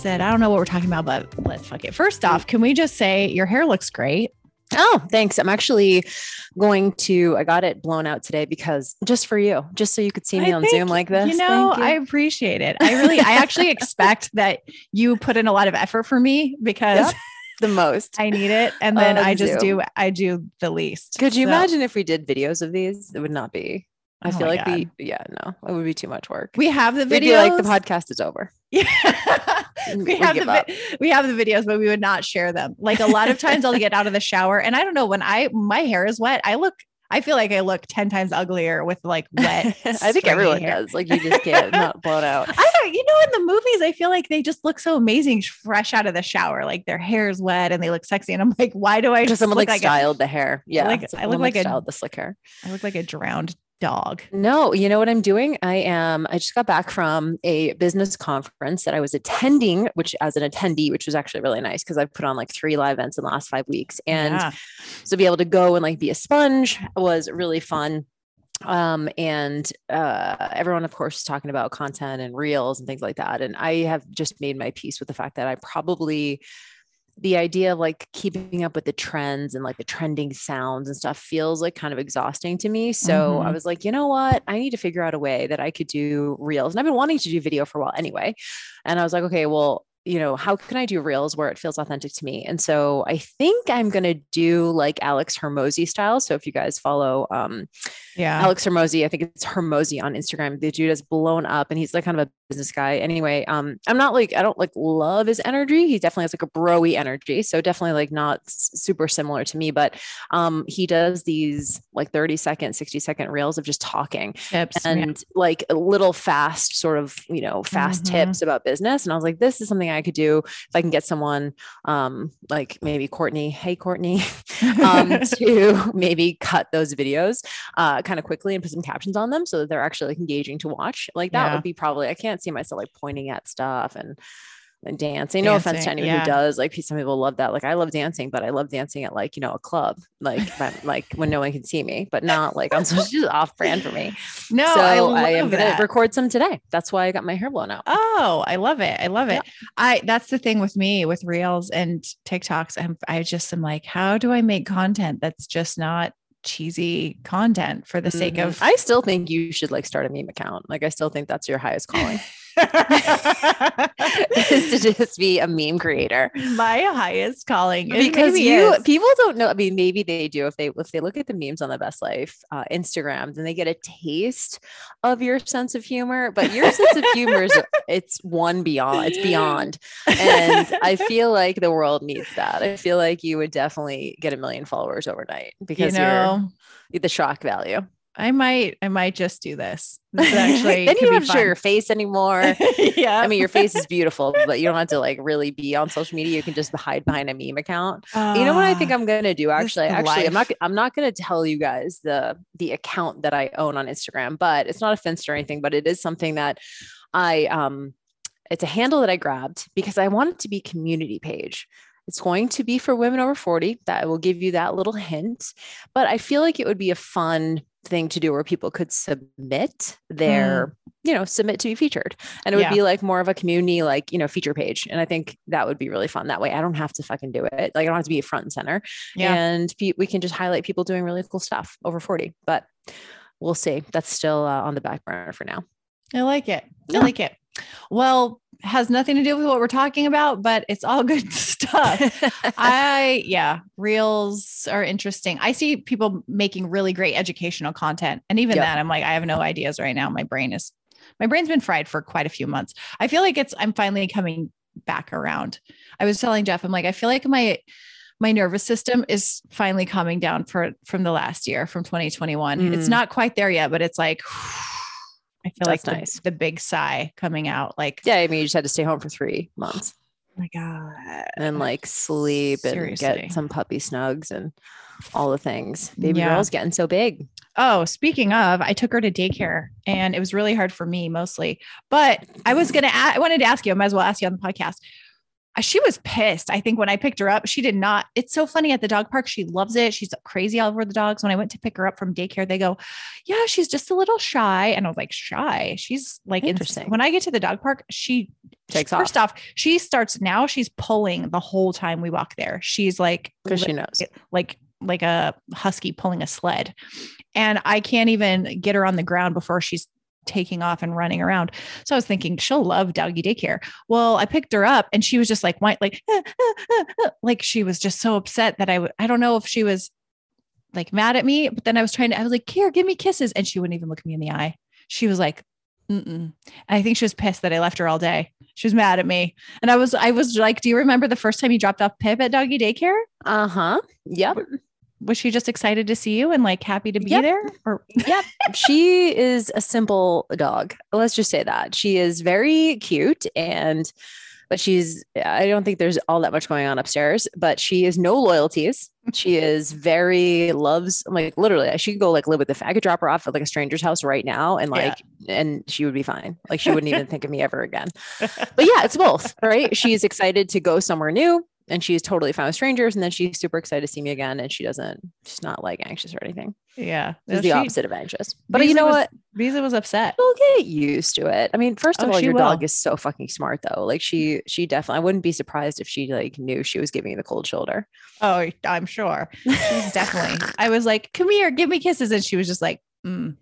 Said, I don't know what we're talking about, but let's fuck it. First off, can we just say your hair looks great? Oh, thanks. I'm actually going to, I got it blown out today because just for you, just so you could see me I on think, Zoom like this. You know, Thank I appreciate it. I really, I actually expect that you put in a lot of effort for me because the most. I need it. And then I just Zoom. do, I do the least. Could you So- imagine if we did videos of these? It would not be. I Oh feel like we, yeah, no, it would be too much work. We have the be like the podcast is over. Yeah. We we have the up. we have the videos, but we would not share them. Like a lot of times I'll get out of the shower and I don't know when I my hair is wet, I look I feel like I look 10 times uglier with like wet. I think everyone hair. does. Like you just get not blown out. I don't, you know, in the movies, I feel like they just look so amazing fresh out of the shower. Like their hair's wet and they look sexy. And I'm like, why do I just someone look like like a, styled the hair. Yeah, like- I look like a- styled the slick hair. I look like a drowned dog? No, you know what I'm doing? I am. I just got back from a business conference that I was attending, which as an attendee, which was actually really nice because I've put on like three live events in the last five weeks, and Yeah. so be able to go and like be a sponge was really fun um and uh everyone of course is talking about content and reels and things like that and i have just made my peace with the fact that i probably the idea of like keeping up with the trends and like the trending sounds and stuff feels like kind of exhausting to me. So I Mhm. was like, you know what? I need to figure out a way that I could do reels. And I've been wanting to do video for a while anyway. And I was like, okay, well, you know, how can I do reels where it feels authentic to me? And so I think I'm going to do like Alex Hormozi style. So if you guys follow um, Yeah. Alex Hormozi, I think it's Hormozi on Instagram. The dude has blown up and he's like kind of a business guy. Anyway, um, I'm not like, I don't like love his energy. He definitely has like a broy energy. So definitely like not super similar to me, but um, he does these like 30 second, 60 second reels of just talking Tips. yeah. and like a little fast sort of you know fast Mhm. tips about business and i was like this is something i could do if i can get someone um like maybe courtney hey courtney um to maybe cut those videos uh kind of quickly and put some captions on them so that they're actually like engaging to watch like that Yeah. would be probably i can't see myself like pointing at stuff and and dancing. No offense to anyone yeah. who does. Like some people love that. Like I love dancing, but I love dancing at like, you know, a club, like like when no one can see me, but not like social just off brand for me. no, so I, I, am gonna record some today. That's why I got my hair blown out. Oh, I love it. I love it. Yeah. I that's the thing with me with reels and TikToks. I'm I just am like, how do I make content that's just not cheesy content for the sake Mhm. of I still think you should like start a meme account. Like I still think that's your highest calling is to just be a meme creator. my highest calling because you is. people don't know. I mean, maybe they do if they if they look at the memes on the Best Life uh, Instagram, then they get a taste of your sense of humor. But your sense of humor is it's one beyond. It's beyond, and I feel like the world needs that. I feel like you would definitely get a million followers overnight you because know, you're the shock value. I might I might just do this. This actually then you don't have to show your face anymore. yeah. I mean, your face is beautiful, but you don't have to like really be on social media. You can just hide behind a meme account. you know what I think Ah, I'm gonna do? this Actually, actually, I'm not. I'm not gonna tell you guys the the account that I own on Instagram, but it's not offense or anything. But it is something that I um, it's a handle that I grabbed because I want it to be community page. It's going to be for women over 40. That will give you that little hint. But I feel like it would be a fun thing to do where people could submit their, you know, submit to be featured. And it would. Yeah. be like more of a community, like, you know, feature page. And I think that would be really fun. That way I don't have to fucking do it. Like I don't have to be front and center. Yeah. And pe- we can just highlight people doing really cool stuff over 40. But we'll see. That's still uh, on the back burner for now. I like it. Yeah. I like it. Well, has nothing to do with what we're talking about, but it's all good stuff. I yeah, reels are interesting. I see people making really great educational content, and even Yep. that, I'm like, I have no ideas right now. My brain is, my brain's been fried for quite a few months. I feel like it's, I'm finally coming back around. I was telling Jeff, I'm like, I feel like my my nervous system is finally calming down for from the last year, from 2021. It's Mm. not quite there yet, but it's like I feel That's like nice. the, the big sigh coming out. Like, Yeah, I mean, you just had to stay home for three months my God. and like sleep and get some puppy snugs and all the things. Baby Yeah. girl's getting so big. Oh, speaking of, I took her to daycare and it was really hard for me mostly. But I was going to, I wanted to ask you, I might as well ask you on the podcast. She was pissed. I think when I picked her up, she did not. It's so funny at the dog park. She loves it. She's crazy all over the dogs. When I went to pick her up from daycare, they go, Yeah, she's just a little shy. And I was like, Shy? She's like, ins- Interesting. When I get to the dog park, she Takes off. First off, she starts now, she's pulling the whole time we walk there. She's like, Because she knows. like like a husky pulling a sled and i can't even get her on the ground before she's taking off and running around so i was thinking she'll love doggy daycare well i picked her up and she was just like whine, like uh, uh, uh, like she was just so upset that i w- i don't know if she was like mad at me but then i was trying to i was like here give me kisses and she wouldn't even look me in the eye she was like Mm-mm. I think she was pissed that I left her all day. She was mad at me. And I was, I was like, do you remember the first time you dropped off Pip at doggy daycare? Uh huh. Yep. Was she just excited to see you and like happy to be Yep. there or Yep. she is a simple dog. Let's just say that. She is very cute and but she's I don't think there's all that much going on upstairs, but she is no loyalties. She is very loves like literally she could go like live with if I could drop her off at like a stranger's house right now and Yeah. like and she would be fine. Like she wouldn't even think of me ever again. But yeah, it's both, right? She's excited to go somewhere new and she's totally fine with strangers and then she's super excited to see me again and she doesn't she's not like anxious or anything. yeah She's the she- opposite of anxious. But Visa you know was- what? Visa was upset She'll get used to it. I mean, first of Oh, all, your dog is so fucking smart though. Like she she definitely I wouldn't be surprised if she like knew she was giving you the cold shoulder. oh i'm sure she's definitely i was like come here give me kisses and she was just like mm,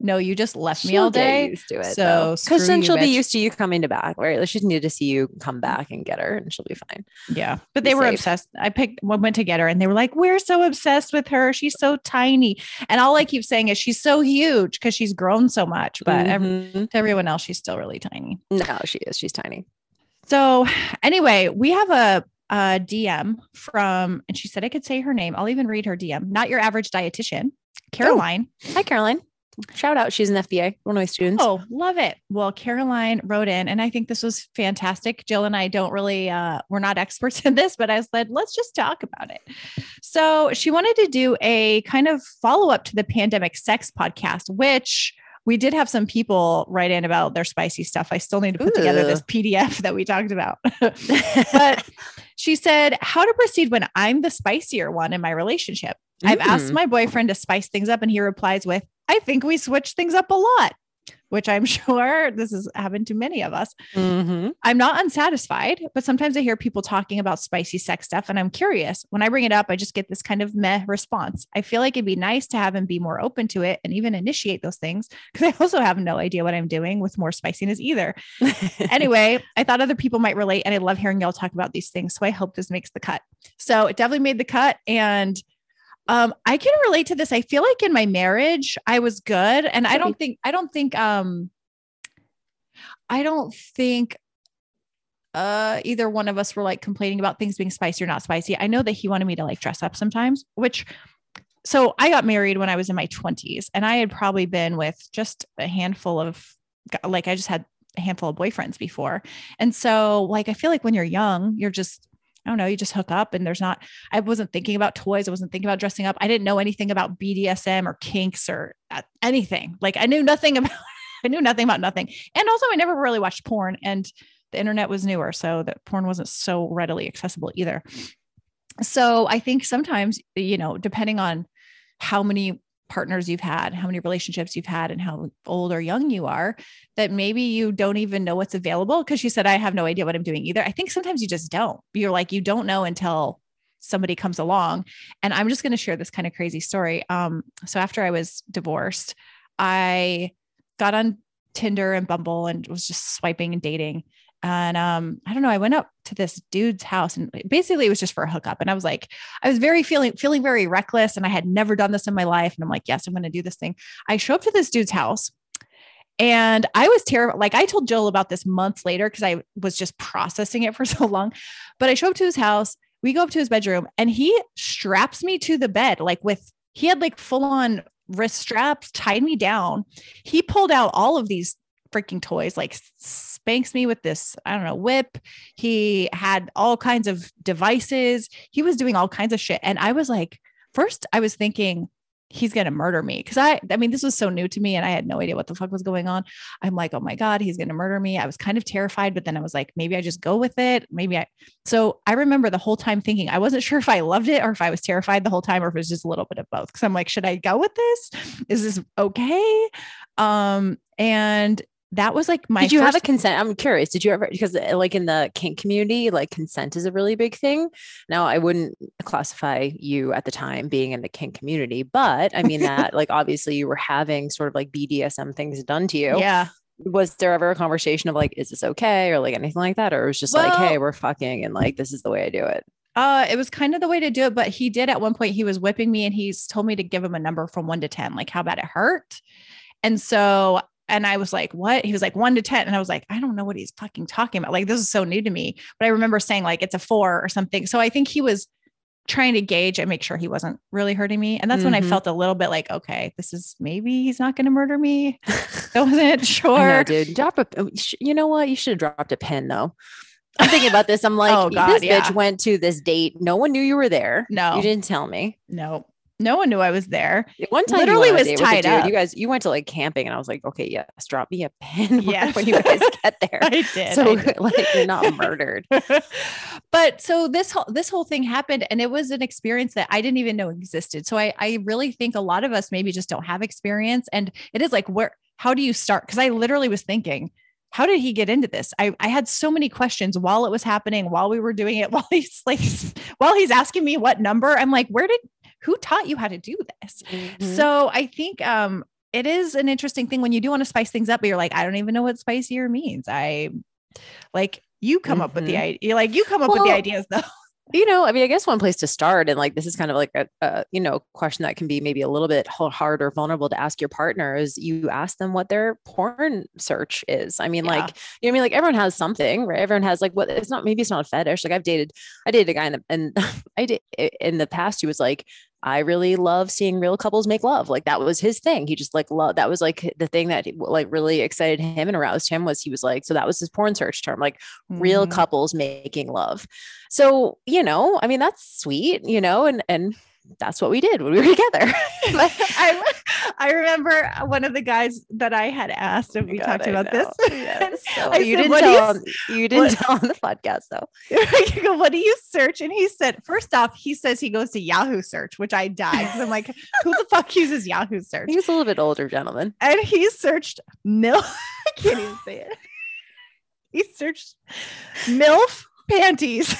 no you just left me She'll all get day used to it. so because then you, she'll be bitch. used to you coming to back, right? Like she just needed to see you come back and get her and she'll be fine. yeah but Be they were obsessed i picked one went to get her and they were like we're so obsessed with her she's so tiny and all i keep saying is she's so huge because she's grown so much but ev- Mhm. to everyone else she's still really tiny no, she is. She's tiny. So anyway, we have a, a DM from, and she said I could say her name. I'll even read her DM. Not your average dietitian, Caroline. Hi, Caroline. Shout out. She's an FBA, one of my students. Oh, love it. Well, Caroline wrote in, and I think this was fantastic. Jill and I don't really, uh, we're not experts in this, but I said, let's just talk about it. So she wanted to do a kind of follow up to the pandemic sex podcast, which we did have some people write in about their spicy stuff. I still need to put together this PDF that we talked about. but she said, How to proceed when I'm the spicier one in my relationship. I've asked Mm. my boyfriend to spice things up, and he replies with, I think we switch things up a lot, which I'm sure this has happened to many of us. Mhm. I'm not unsatisfied, but sometimes I hear people talking about spicy sex stuff and I'm curious. When I bring it up, I just get this kind of meh response. I feel like it'd be nice to have him be more open to it and even initiate those things because I also have no idea what I'm doing with more spiciness either. anyway, I thought other people might relate and I love hearing y'all talk about these things. So I hope this makes the cut. So it definitely made the cut. And um, I can relate to this. I feel like in my marriage, I was good. And I don't think, I don't think, um, I don't think uh either one of us were like complaining about things being spicy or not spicy. I know that he wanted me to like dress up sometimes, which so I got married when I was in my 20s and I had probably been with just a handful of like I just had a handful of boyfriends before. And so like I feel like when you're young, you're just I don't know, you just hook up and there's not I wasn't thinking about toys, I wasn't thinking about dressing up. I didn't know anything about BDSM or kinks or uh, anything. Like I knew nothing about I knew nothing about nothing. And also I never really watched porn and the internet was newer so that porn wasn't so readily accessible either. So I think sometimes, you know, depending on how many partners you've had, how many relationships you've had, and how old or young you are, that maybe you don't even know what's available. Cause she said, I have no idea what I'm doing either. I think sometimes you just don't. You're like, you don't know until somebody comes along. And I'm just going to share this kind of crazy story. Um, so after I was divorced, I got on Tinder and Bumble and was just swiping and dating. And um, I don't know, I went up to this dude's house and basically it was just for a hookup. And I was like, I was very feeling feeling very reckless and I had never done this in my life. And I'm like, yes, I'm going to do this thing. I show up to this dude's house and I was terrified. Like I told Jill about this months later because I was just processing it for so long. But I show up to his house. We go up to his bedroom and he straps me to the bed, like with he had like full on wrist straps, tied me down. He pulled out all of these freaking toys, like spanks me with this, I don't know, whip. He had all kinds of devices. He was doing all kinds of shit. And I was like, first, I was thinking, he's going to murder me because I I mean this was so new to me and I had no idea what the fuck was going on. I'm like, "Oh my god, he's going to murder me." I was kind of terrified, but then I was like, maybe I just go with it. Maybe I So I remember the whole time thinking I wasn't sure if I loved it or if I was terrified the whole time or if it was just a little bit of both cuz I'm like, should I go with this? Is this okay? Um and that was like my did you have a consent i'm curious did you ever because uh, like in the kink community like consent is a really big thing now i wouldn't classify you at the time being in the kink community but i mean that like obviously you were having sort of like bdsm things done to you Yeah. was there ever a conversation of like is this okay or like anything like that or it was just like hey we're fucking and like this is the way i do it Uh, it was kind of the way to do it, but he did at one point. He was whipping me, and he's told me to give him a number from one to ten, like how bad it hurt. And so, and I was like, "What?" He was like one to ten, and I was like, "I don't know what he's fucking talking about." Like this is so new to me. But I remember saying like it's a four or something. So I think he was trying to gauge and make sure he wasn't really hurting me. And that's when I Mhm. felt a little bit like, okay, this is maybe he's not going to murder me. I wasn't I know, sure. dude. Drop a. oh, You know what? You should have dropped a pin though. I'm thinking about this. I'm like, Oh, God, this yeah. bitch went to this date. No one knew you were there. No. you didn't tell me. No, no one knew I was there. One time, Literally you went on a was tied up. You guys, you went to like camping, and I was like, okay, yes, drop me a pin. Yes. when you guys get there. I did. so I did. like, you're not murdered. but so this whole this whole thing happened and it was an experience that I didn't even know existed. So I I really think a lot of us maybe just don't have experience and it is like where how do you start? Cuz I literally was thinking how did he get into this? I, I had so many questions while it was happening, while we were doing it, while he's like, while he's asking me what number. I'm like, where did, who taught you how to do this? Mhm. So I think um, it is an interesting thing when you do want to spice things up, but you're like, I don't even know what spicier means. I like you come up with the Mhm. idea, like you come up with the ideas though. you know, I mean, I guess one place to start, and like this is kind of like a, a you know question that can be maybe a little bit hard or vulnerable to ask your partner is you ask them what their porn search is. I mean, Yeah. like you know, I mean, like everyone has something, right? Everyone has like what it's not. Maybe it's not a fetish. Like I've dated, I dated a guy in the and I did in the past. He was like. I really love seeing real couples make love. Like that was his thing. He just like loved that was like the thing that like really excited him and aroused him was he was like, so that was his porn search term, like real Mhm. couples making love. So, you know, I mean, that's sweet, you know, and and that's what we did when we were together. I, I remember one of the guys that I had asked, and oh we God, talked I about know. this. Yes. So you said, didn't "What do you tell him, you didn't what- tell on the podcast though. I go, what do you search? And he said, first off, he says he goes to Yahoo search, which I died. I'm like, who the fuck uses Yahoo search? He's a little bit older gentleman. And he searched MILF. I can't even say it. He searched MILF panties.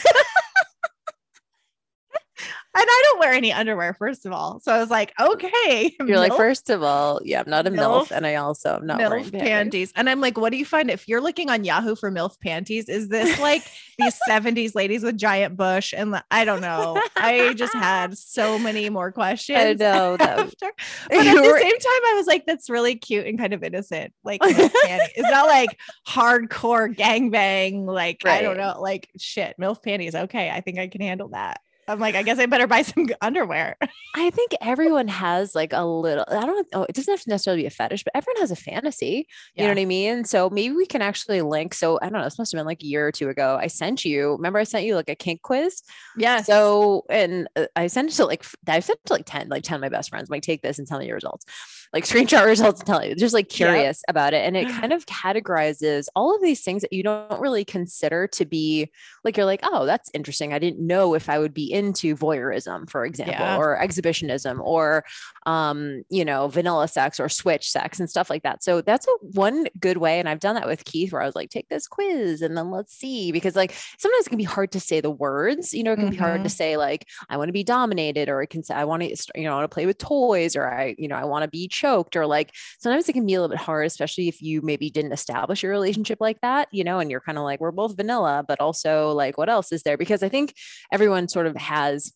And I don't wear any underwear, first of all. So I was like, okay. You're like, MILF first of all, yeah, I'm not a MILF, MILF, and I also am not wearing MILF panties. panties. And I'm like, what do you find if you're looking on Yahoo for MILF panties? Is this like these 70s ladies with giant bush? And I don't know. I just had so many more questions. I know that. But at the were- same time, I was like, that's really cute and kind of innocent. Like, it's not like hardcore gangbang. Like, I don't know. Like, shit, MILF panties. Okay. I think I can handle that. I'm like, I guess I better buy some underwear. I think everyone has like a little, I don't know, it doesn't have to necessarily be a fetish, but everyone has a fantasy. You know what I mean? So maybe we can actually link. So I don't know, this must have been like a year or two ago. I sent you, remember I sent you like a kink quiz? Yeah. So, and uh, I sent it to like, I sent it to like 10, like 10 of my best friends. I'm like, take this and tell me your results, like screenshot results and tell you, just like Yep. curious about it. And it kind of categorizes all of these things that you don't really consider to be like, you're like, oh, that's interesting. I didn't know if I would be into voyeurism, for example, Yeah. or exhibitionism or, um, you know, vanilla sex or switch sex and stuff like that. So that's a one good way. And I've done that with Keith where I was like, take this quiz and then let's see, because like sometimes it can be hard to say the words, you know, it can be hard to Mhm. say like, I want to be dominated, or it can say, I want to, you know, I want to play with toys, or I, you know, I want to be choked, or like sometimes it can be a little bit hard, especially if you maybe didn't establish your relationship like that, you know, and you're kind of like, we're both vanilla, but also like, what else is there? Because I think everyone sort of has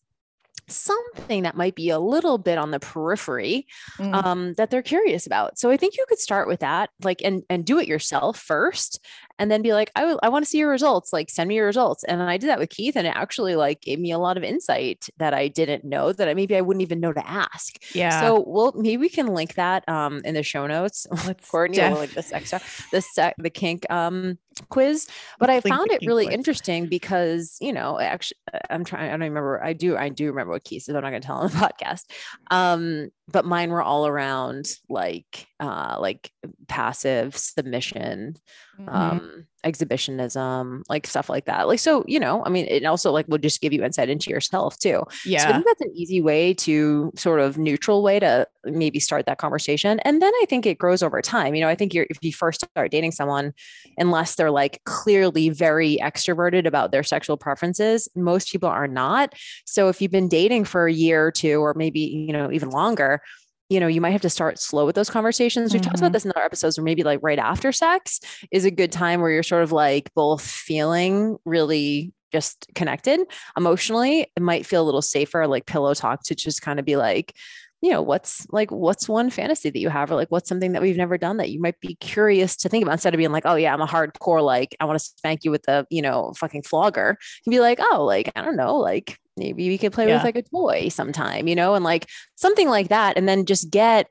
something that might be a little bit on the periphery Mm. um, that they're curious about. So I think you could start with that, like, and and do it yourself first, and then be like, I, w- I want to see your results. Like, send me your results. And I did that with Keith, and it actually like gave me a lot of insight that I didn't know that I, maybe I wouldn't even know to ask. Yeah. So we'll maybe we can link that um in the show notes. Let's Courtney def- will link this extra the sec the kink um quiz. But I Let's link found it really quiz. interesting because you know actually I'm trying I don't remember I do I do remember what Keith said. I'm not going to tell on the podcast. Um, but mine were all around like uh like passive submission Mhm. um exhibitionism like stuff like that. Like so you know i mean it also like will just give you insight into yourself too. So i think that's an easy way to sort of neutral way to maybe start that conversation. And then i think it grows over time. You know i think you're if you first start dating someone unless they're like clearly very extroverted about their sexual preferences most people are not. So if you've been dating for a year or two or maybe you know even longer you know, you might have to start slow with those conversations. We talked Mhm. about this in other episodes, or maybe like right after sex is a good time where you're sort of like both feeling really just connected emotionally. It might feel a little safer, like pillow talk to just kind of be like, you know, what's like, what's one fantasy that you have, or like, what's something that we've never done that you might be curious to think about instead of being like, oh, yeah, I'm a hardcore, like, I want to spank you with a, you know, fucking flogger. You be like, oh, like, I don't know, like, maybe we could play Yeah. with like a toy sometime, you know, and like something like that. And then just get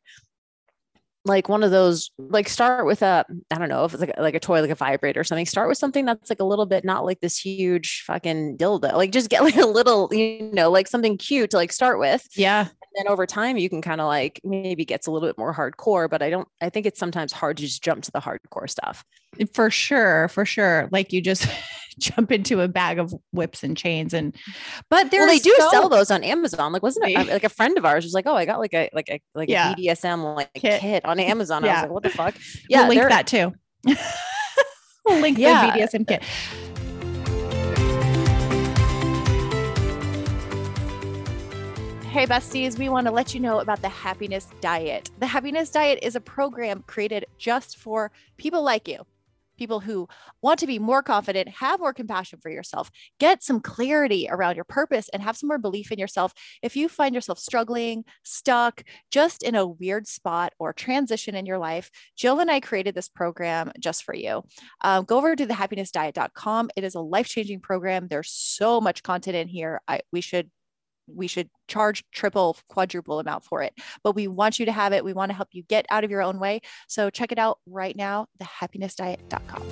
like one of those, like start with a, I don't know if it's like, like a toy, like a vibrator or something. Start with something that's like a little bit not like this huge fucking dildo. Like just get like a little, you know, like something cute to like start with. yeah. And then over time you can kind of like maybe gets a little bit more hardcore, but I don't I think it's sometimes hard to just jump to the hardcore stuff. For sure. For sure. Like you just jump into a bag of whips and chains and but there's well, they do so- sell those on Amazon. Like, wasn't it like a friend of ours was like, "Oh, I got like a like a like Yeah. a BDSM like Kit. kit, on Amazon." I Yeah. was like, "What the fuck?" Yeah, Yeah, we'll link that too. we'll link Yeah. the BDSM kit. Hey, besties, we want to let you know about the Happiness Diet. The Happiness Diet is a program created just for people like you, people who want to be more confident, have more compassion for yourself, get some clarity around your purpose, and have some more belief in yourself. If you find yourself struggling, stuck, just in a weird spot or transition in your life, Jill and I created this program just for you. Um, go over to thehappinessdiet.com. It is a life changing program. There's so much content in here. I, we should we should charge triple quadruple amount for it. But we want you to have it. We want to help you get out of your own way. So check it out right now thehappinessdiet.com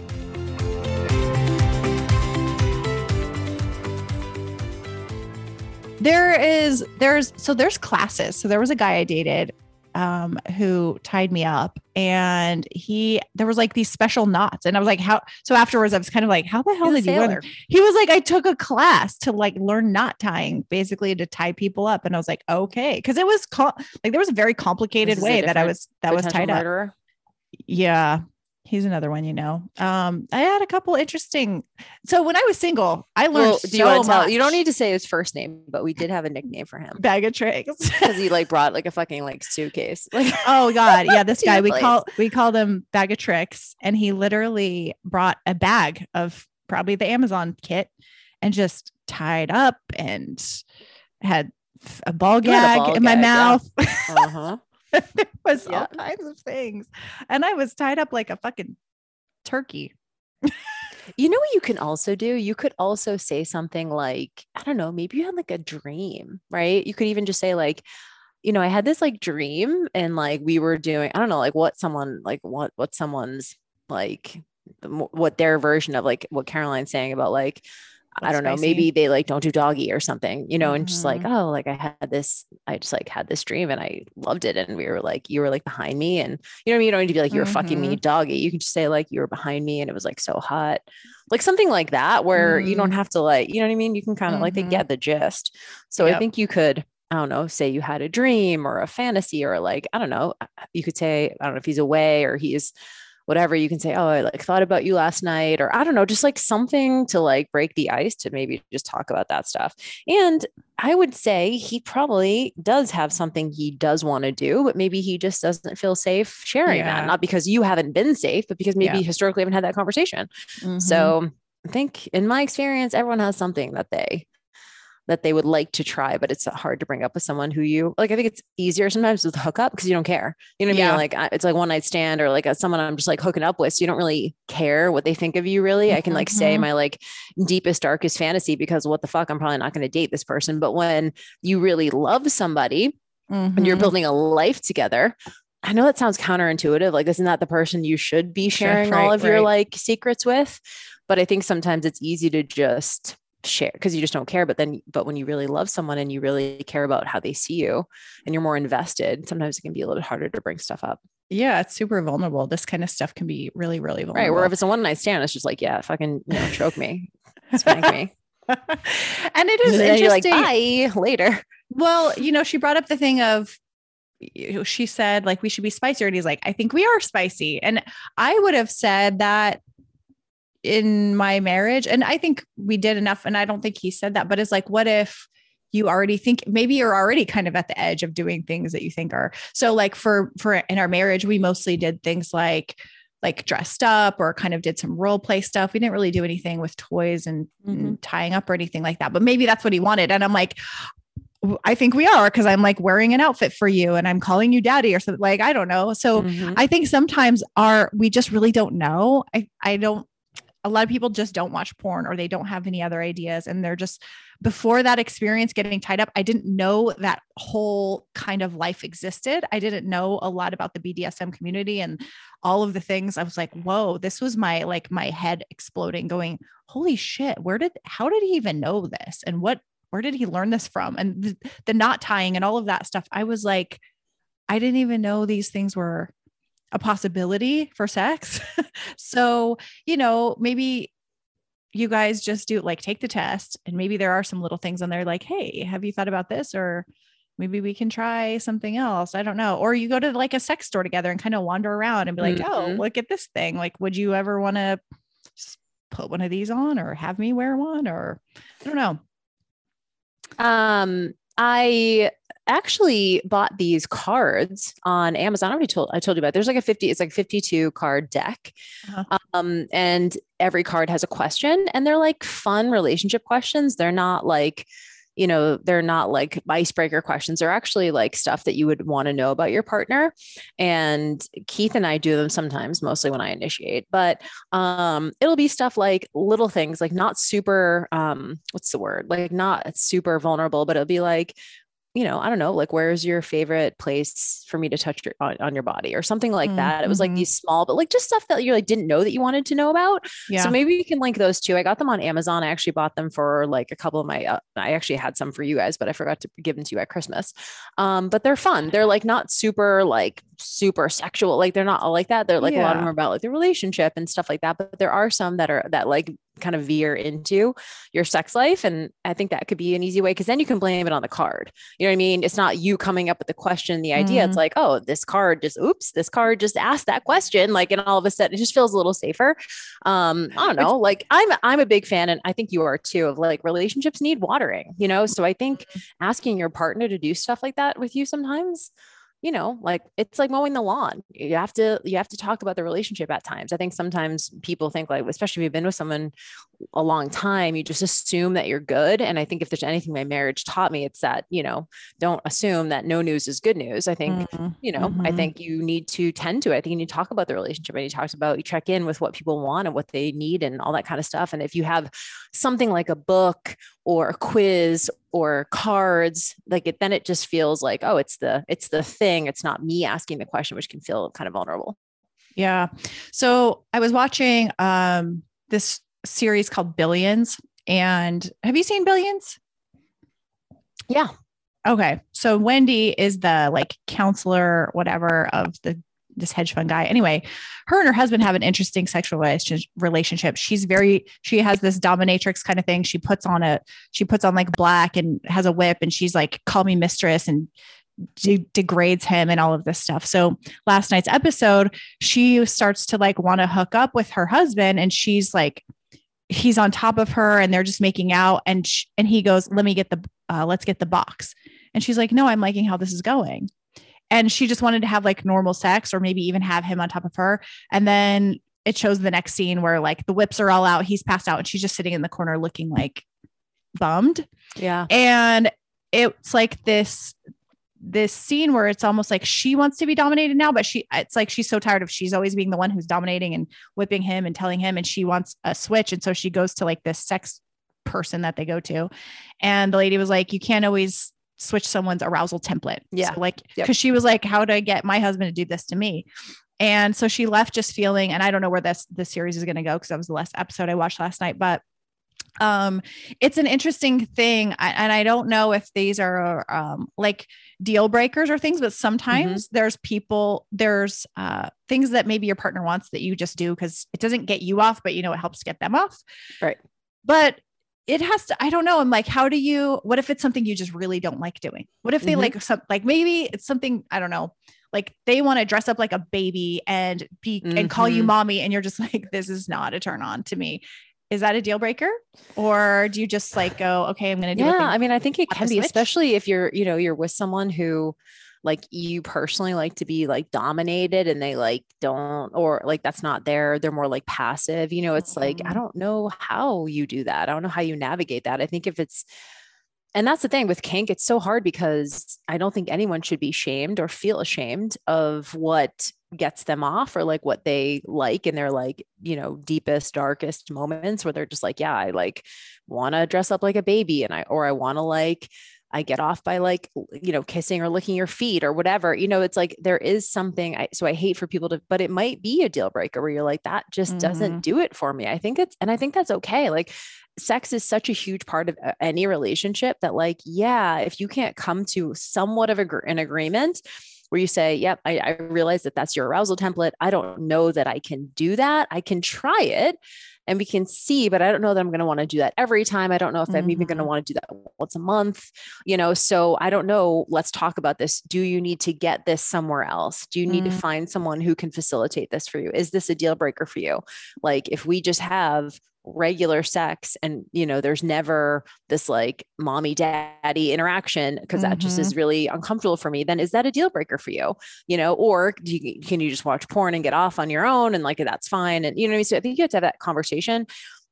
there is there's so there's classes. So there was a guy i dated um who tied me up and he there was like these special knots and i was like how so afterwards i was kind of like how the hell He's did you learn? he was like i took a class to like learn knot tying basically to tie people up and i was like okay. Because it was co- like there was a very complicated This is a way that i was that was tied up. yeah he's another one you know um i had a couple interesting so when i was single i learned Well, so do you want to tell? You don't need to say his first name, but we did have a nickname for him bag of tricks because he like brought like a fucking like suitcase. Like, oh god yeah this guy we place. call we called him bag of tricks and he literally brought a bag of probably the amazon kit and just tied up and had a ball had a gag ball in my gag, yeah. mouth uh huh. There was all kinds of things and i was tied up like a fucking turkey You know what you can also do? You could also say something like, I don't know, maybe you had like a dream, right? You could even just say, like, you know, I had this like dream and like we were doing, I don't know, like what someone, like what, what someone's like, what their version of like what Caroline's saying about like, I don't know, spicy? maybe they like don't do doggy or something, you know, and just like, Mhm. oh, like I had this, I just like had this dream and I loved it. And we were like, you were like behind me. And you know what I mean? You don't need to be like, you were fucking me doggy. You can just say like, you were behind me and it was like so hot. Like something like that, where you don't Mhm. have to like, you know what I mean? You can kind of like they get the gist. So I think you could, I don't know, say you had a dream or a fantasy or like, I don't know, uh, you could say, I don't know if he's away or he's whatever you can say oh i like thought about you last night or i don't know just like something to like break the ice to maybe just talk about that stuff and i would say he probably does have something he does want to do but maybe he just doesn't feel safe sharing Yeah. that not because you haven't been safe but because maybe Yeah. Mm-hmm. historically haven't had that conversation so i think in my experience everyone has something that they that they would like to try, but it's hard to bring up with someone who you like. I think it's easier sometimes with hookup because you don't care. You know what I mean? Like it's like one night stand or like a, someone I'm just like hooking up with. So you don't really care what they think of you. Really, I can like say Mhm. my like deepest, darkest fantasy because what the fuck, I'm probably not going to date this person. But when you really love somebody and you're Mhm. building a life together. I know that sounds counterintuitive. Like, isn't that the person you should be Sure, sharing all of your right. like secrets with? But I think sometimes it's easy to just share because you just don't care. But then, but when you really love someone and you really care about how they see you and you're more invested, sometimes it can be a little bit harder to bring stuff up. yeah, it's super vulnerable. This kind of stuff can be really, really vulnerable. Right. Where if it's a one night stand, it's just like, yeah, fucking, you know, choke me, spank me. and it is And then you're like, interesting. bye later. Well, you know, she brought up the thing of she said like we should be spicier and he's like I think we are spicy and I would have said that in my marriage and I think we did enough and I don't think he said that but it's like what if you already think maybe you're already kind of at the edge of doing things that you think are so like for for in our marriage we mostly did things like like dressed up or kind of did some role play stuff we didn't really do anything with toys and, and tying up or anything like that but maybe that's what he wanted and i'm like I think we are because I'm like wearing an outfit for you and I'm calling you daddy or something like I don't know. So Mhm. I think sometimes our we just really don't know. I I don't a lot of people just don't watch porn or they don't have any other ideas and they're just before that experience getting tied up I didn't know that whole kind of life existed. I didn't know a lot about the BDSM community and all of the things. I was like, "Whoa, this was my like my head exploding going, "Holy shit, where did how did he even know this? And what where did he learn this from?" And the, the knot tying and all of that stuff. I was like I didn't even know these things were a possibility for sex. so, you know, maybe you guys just do like take the test and maybe there are some little things on there like, hey, have you thought about this? Or maybe we can try something else. I don't know. Or you go to like a sex store together and kind of wander around and be like, oh, Mhm. look at this thing. Like, would you ever want to put one of these on or have me wear one? Or I don't know. Um, I actually bought these cards on Amazon. I already told I told you about. it. There's like a 50, it's like 52 card deck. Uh-huh. Um, and every card has a question, and they're like fun relationship questions. They're not like, you know, they're not like icebreaker questions. They're actually like stuff that you would want to know about your partner. And Keith and I do them sometimes, mostly when I initiate, but um, it'll be stuff like little things, like not super, um, what's the word? Like not super vulnerable, but it'll be like, you know, I don't know, like where's your favorite place for me to touch your on, on your body or something like Mm, that. It was like mhm. these small, but like just stuff that you like didn't know that you wanted to know about. Yeah. So maybe you can link those two. I got them on Amazon. I actually bought them for like a couple of my. Uh, I actually had some for you guys, but I forgot to give them to you at Christmas. Um, but they're fun. They're like not super like super sexual. Like they're not all like that. They're like a lot of them are about like the relationship and stuff like that. But there are some that are that like kind of veer into your sex life, and I think that could be an easy way because then you can blame it on the card. You know what I mean? It's not you coming up with the question, the idea. It's Mhm. like, oh, this card just oops, this card just asked that question. Like, and all of a sudden it just feels a little safer. Um, I don't know. Like I'm I'm a big fan, and I think you are too, of like relationships need watering, you know. So I think asking your partner to do stuff like that with you sometimes you know like it's like mowing the lawn. You have to you have to talk about the relationship at times. I think sometimes people think like especially if you've been with someone a long time you just assume that you're good and i think if there's anything my marriage taught me it's that you know don't assume that no news is good news i think Mhm. you know i Mhm. think you need to tend to it. i think you need to talk about the relationship and you talk about you check in with what people want and what they need and all that kind of stuff and if you have something like a book or a quiz or cards like it then it just feels like oh it's the it's the thing it's not me asking the question which can feel kind of vulnerable Yeah. So I was watching um this series called Billions. And have you seen Billions? Yeah. Okay. So Wendy is the like counselor, whatever, of the this hedge fund guy. Anyway, her and her husband have an interesting sexual relationship. She's very, she has this dominatrix kind of thing. She puts on a, she puts on like black and has a whip and she's like, call me mistress and de- degrades him and all of this stuff. So last night's episode, she starts to like want to hook up with her husband and she's like, he's on top of her and they're just making out. And, sh- and he goes, let me get the, uh, let's get the box. And she's like, no, I'm liking how this is going and she just wanted to have like normal sex or maybe even have him on top of her and then it shows the next scene where like the whips are all out he's passed out and she's just sitting in the corner looking like bummed. Yeah. And it's like this this scene where it's almost like she wants to be dominated now, but she it's like she's so tired of she's always being the one who's dominating and whipping him and telling him, and she wants a switch. And so she goes to like this sex person that they go to. And the lady was like, You can't always switch someone's arousal template. Yeah. So like, Yep. because she was like, How do I get my husband to do this to me? And so she left just feeling, and I don't know where this this series is going to go because that was the last episode I watched last night, but um it's an interesting thing I, and i don't know if these are um like deal breakers or things but sometimes Mm-hmm. there's people there's uh things that maybe your partner wants that you just do because it doesn't get you off but you know it helps get them off Right. but it has to i don't know i'm like how do you what if it's something you just really don't like doing what if they Mhm. like some like maybe it's something i don't know like they want to dress up like a baby and be and call you Mhm. mommy and you're just like this is not a turn on to me is that a deal breaker or do you just like go okay i'm gonna do yeah i mean i think it can be switch? especially if you're you know you're with someone who like you personally like to be like dominated and they like don't or like that's not there they're more like passive you know it's like i Mhm. don't know how you do that i don't know how you navigate that i think if it's and that's the thing with kink it's so hard because i don't think anyone should be shamed or feel ashamed of what gets them off or like what they like in their like you know deepest darkest moments where they're just like yeah i like want to dress up like a baby and i or i want to like I get off by like, you know, kissing or licking your feet or whatever. You know, it's like there is something. I, so I hate for people to, but it might be a deal breaker where you're like, that just Mhm. doesn't do it for me. I think it's, and I think that's okay. Like, sex is such a huge part of any relationship that, like, yeah, if you can't come to somewhat of a, an agreement where you say, yep, I, I realize that that's your arousal template. I don't know that I can do that. I can try it and we can see, but I don't know that I'm going to want to do that every time. I don't know if I'm even going to Mhm. want to do that once a month, you know. So I don't know. Let's talk about this. Do you need to get this somewhere else? Do you need to Mm. find someone who can facilitate this for you? Is this a deal breaker for you? Like if we just have regular sex and you know there's never this like mommy daddy interaction because that just mm-hmm. is really uncomfortable for me then is that a deal breaker for you you know or do you, can you just watch porn and get off on your own and like that's fine and you know what I mean? so i think you have to have that conversation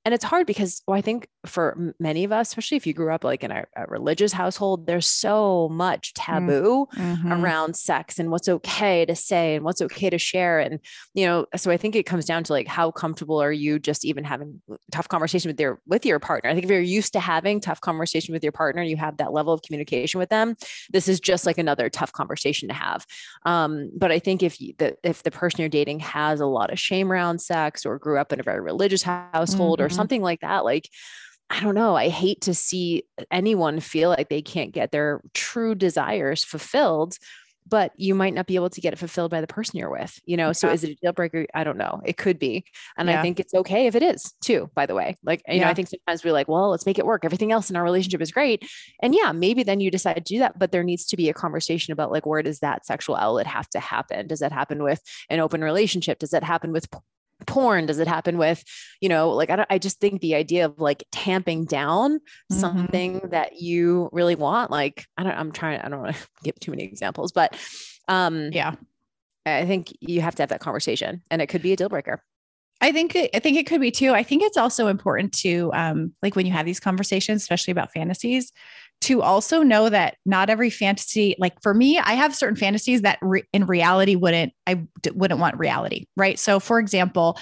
and it's hard because well, i think for many of us especially if you grew up like in a, a religious household there's so much taboo Mhm. around sex and what's okay to say and what's okay to share. And you know so i think it comes down to like how comfortable are you just even having tough conversation with your with your partner? I think if you're used to having tough conversation with your partner you have that level of communication with them this is just like another tough conversation to have. Um, but i think if you, the if the person you're dating has a lot of shame around sex or grew up in a very religious household or Mhm. something like that like I don't know. I hate to see anyone feel like they can't get their true desires fulfilled, but you might not be able to get it fulfilled by the person you're with, you know? So is it a deal breaker? I don't know. It could be. And Yeah. I think it's okay if it is too, by the way. Like, you know, I think sometimes we're like, well, let's make it work. Everything else in our relationship is great. And yeah, maybe then you decide to do that, but there needs to be a conversation about like, where does that sexual outlet have to happen? Does that happen with an open relationship? Does that happen with porn? Does it happen with, you know, like, I don't, I just think the idea of like tamping down Mhm. something that you really want, like, I don't, I'm trying, I don't want to give too many examples, but um, yeah I think you have to have that conversation and it could be a deal breaker. I think it, I think it could be too. I think it's also important to um like when you have these conversations, especially about fantasies, to also know that not every fantasy, like for me, I have certain fantasies that re- in reality wouldn't I d- wouldn't want reality, right? So for example,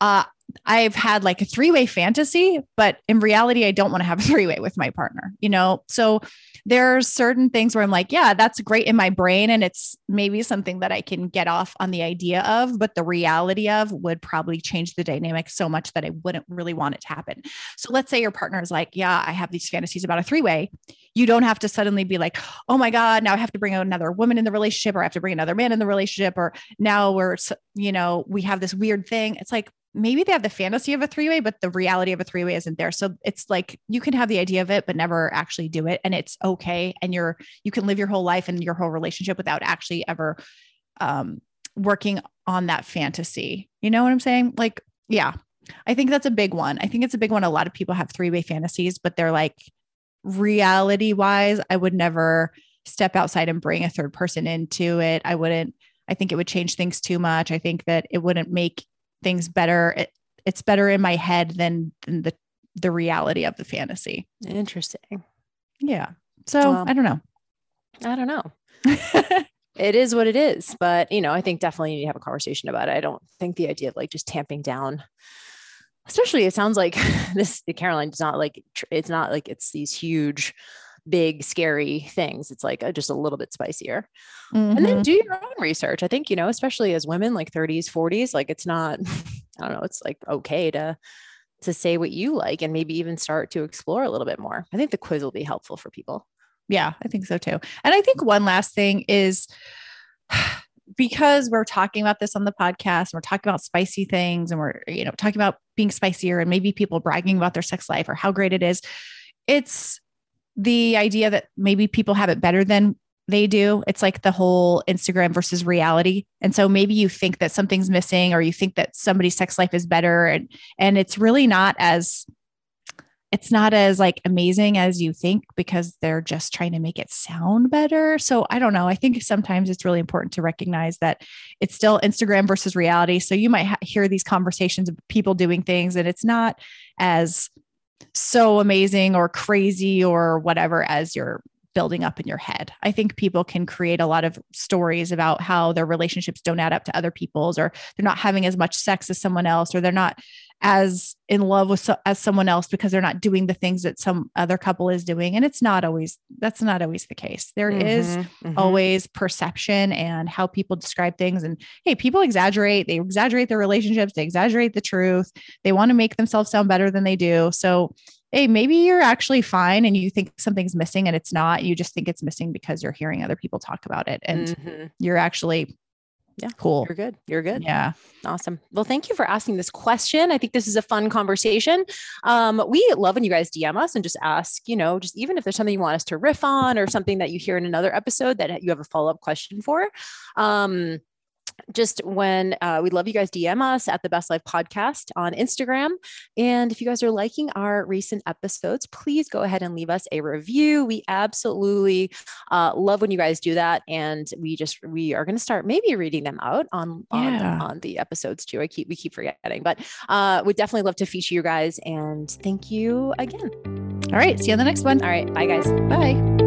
uh I've had like a three-way fantasy, but in reality I don't want to have a three-way with my partner, you know? So there are certain things where I'm like, yeah, that's great in my brain and it's maybe something that I can get off on the idea of, but the reality of would probably change the dynamic so much that I wouldn't really want it to happen. So let's say your partner is like, yeah, I have these fantasies about a three-way. You don't have to suddenly be like, oh my God, now I have to bring another woman in the relationship or I have to bring another man in the relationship, or now we're, you know, we have this weird thing. It's like, maybe they have the fantasy of a three-way, but the reality of a three-way isn't there. So it's like you can have the idea of it, but never actually do it. And it's okay. And you're you can live your whole life and your whole relationship without actually ever um working on that fantasy. You know what I'm saying? Like, yeah. I think that's a big one. I think it's a big one. A lot of people have three-way fantasies, but they're like reality wise, I would never step outside and bring a third person into it. I wouldn't, I think it would change things too much. I think that it wouldn't make things better. It, it's better in my head than, than the the reality of the fantasy. Interesting. Yeah. So I don't know. I don't know. it is what it is. But you know, I think definitely you need to have a conversation about it. I don't think the idea of like just tamping down, especially it sounds like this Caroline is not like it's not like it's these huge, big, scary things. It's like uh just a little bit spicier. And then Mhm. do your own research. I think, you know, especially as women like 30s, 40s, like it's not, I don't know, it's like okay to to say what you like and maybe even start to explore a little bit more. I think the quiz will be helpful for people. Yeah, I think so too. And I think one last thing is because we're talking about this on the podcast, and we're talking about spicy things and we're, you know, talking about being spicier and maybe people bragging about their sex life or how great it is. It's the idea that maybe people have it better than they do. It's like the whole Instagram versus reality. And so maybe you think that something's missing or you think that somebody's sex life is better and and it's really not as it's not as like amazing as you think because they're just trying to make it sound better. So I don't know. I think sometimes it's really important to recognize that it's still Instagram versus reality. So you might ha- hear these conversations of people doing things and it's not as so amazing or crazy or whatever as you're building up in your head. I think people can create a lot of stories about how their relationships don't add up to other people's or they're not having as much sex as someone else or they're not as in love with so, as someone else because they're not doing the things that some other couple is doing and it's not always that's not always the case There is Mhm, mhm. always perception and how people describe things and hey people exaggerate they exaggerate their relationships they exaggerate the truth they want to make themselves sound better than they do so hey maybe you're actually fine and you think something's missing and it's not you just think it's missing because you're hearing other people talk about it and Mhm. you're actually Yeah, cool You're good. You're good. yeah Awesome. Well, thank you for asking this question. I think this is a fun conversation. Um, we love when you guys DM us and just ask, you know, just even if there's something you want us to riff on or something that you hear in another episode that you have a follow up question for. Um, just when uh, we'd love you guys DM us at the Best Life Podcast on Instagram. And if you guys are liking our recent episodes, please go ahead and leave us a review. We absolutely uh, love when you guys do that. And we just, we are going to start maybe reading them out on, Yeah. on, on the episodes too. I keep, we keep forgetting, but uh, would definitely love to feature you guys. And thank you again. all right see you on the next one All right. Bye, guys. bye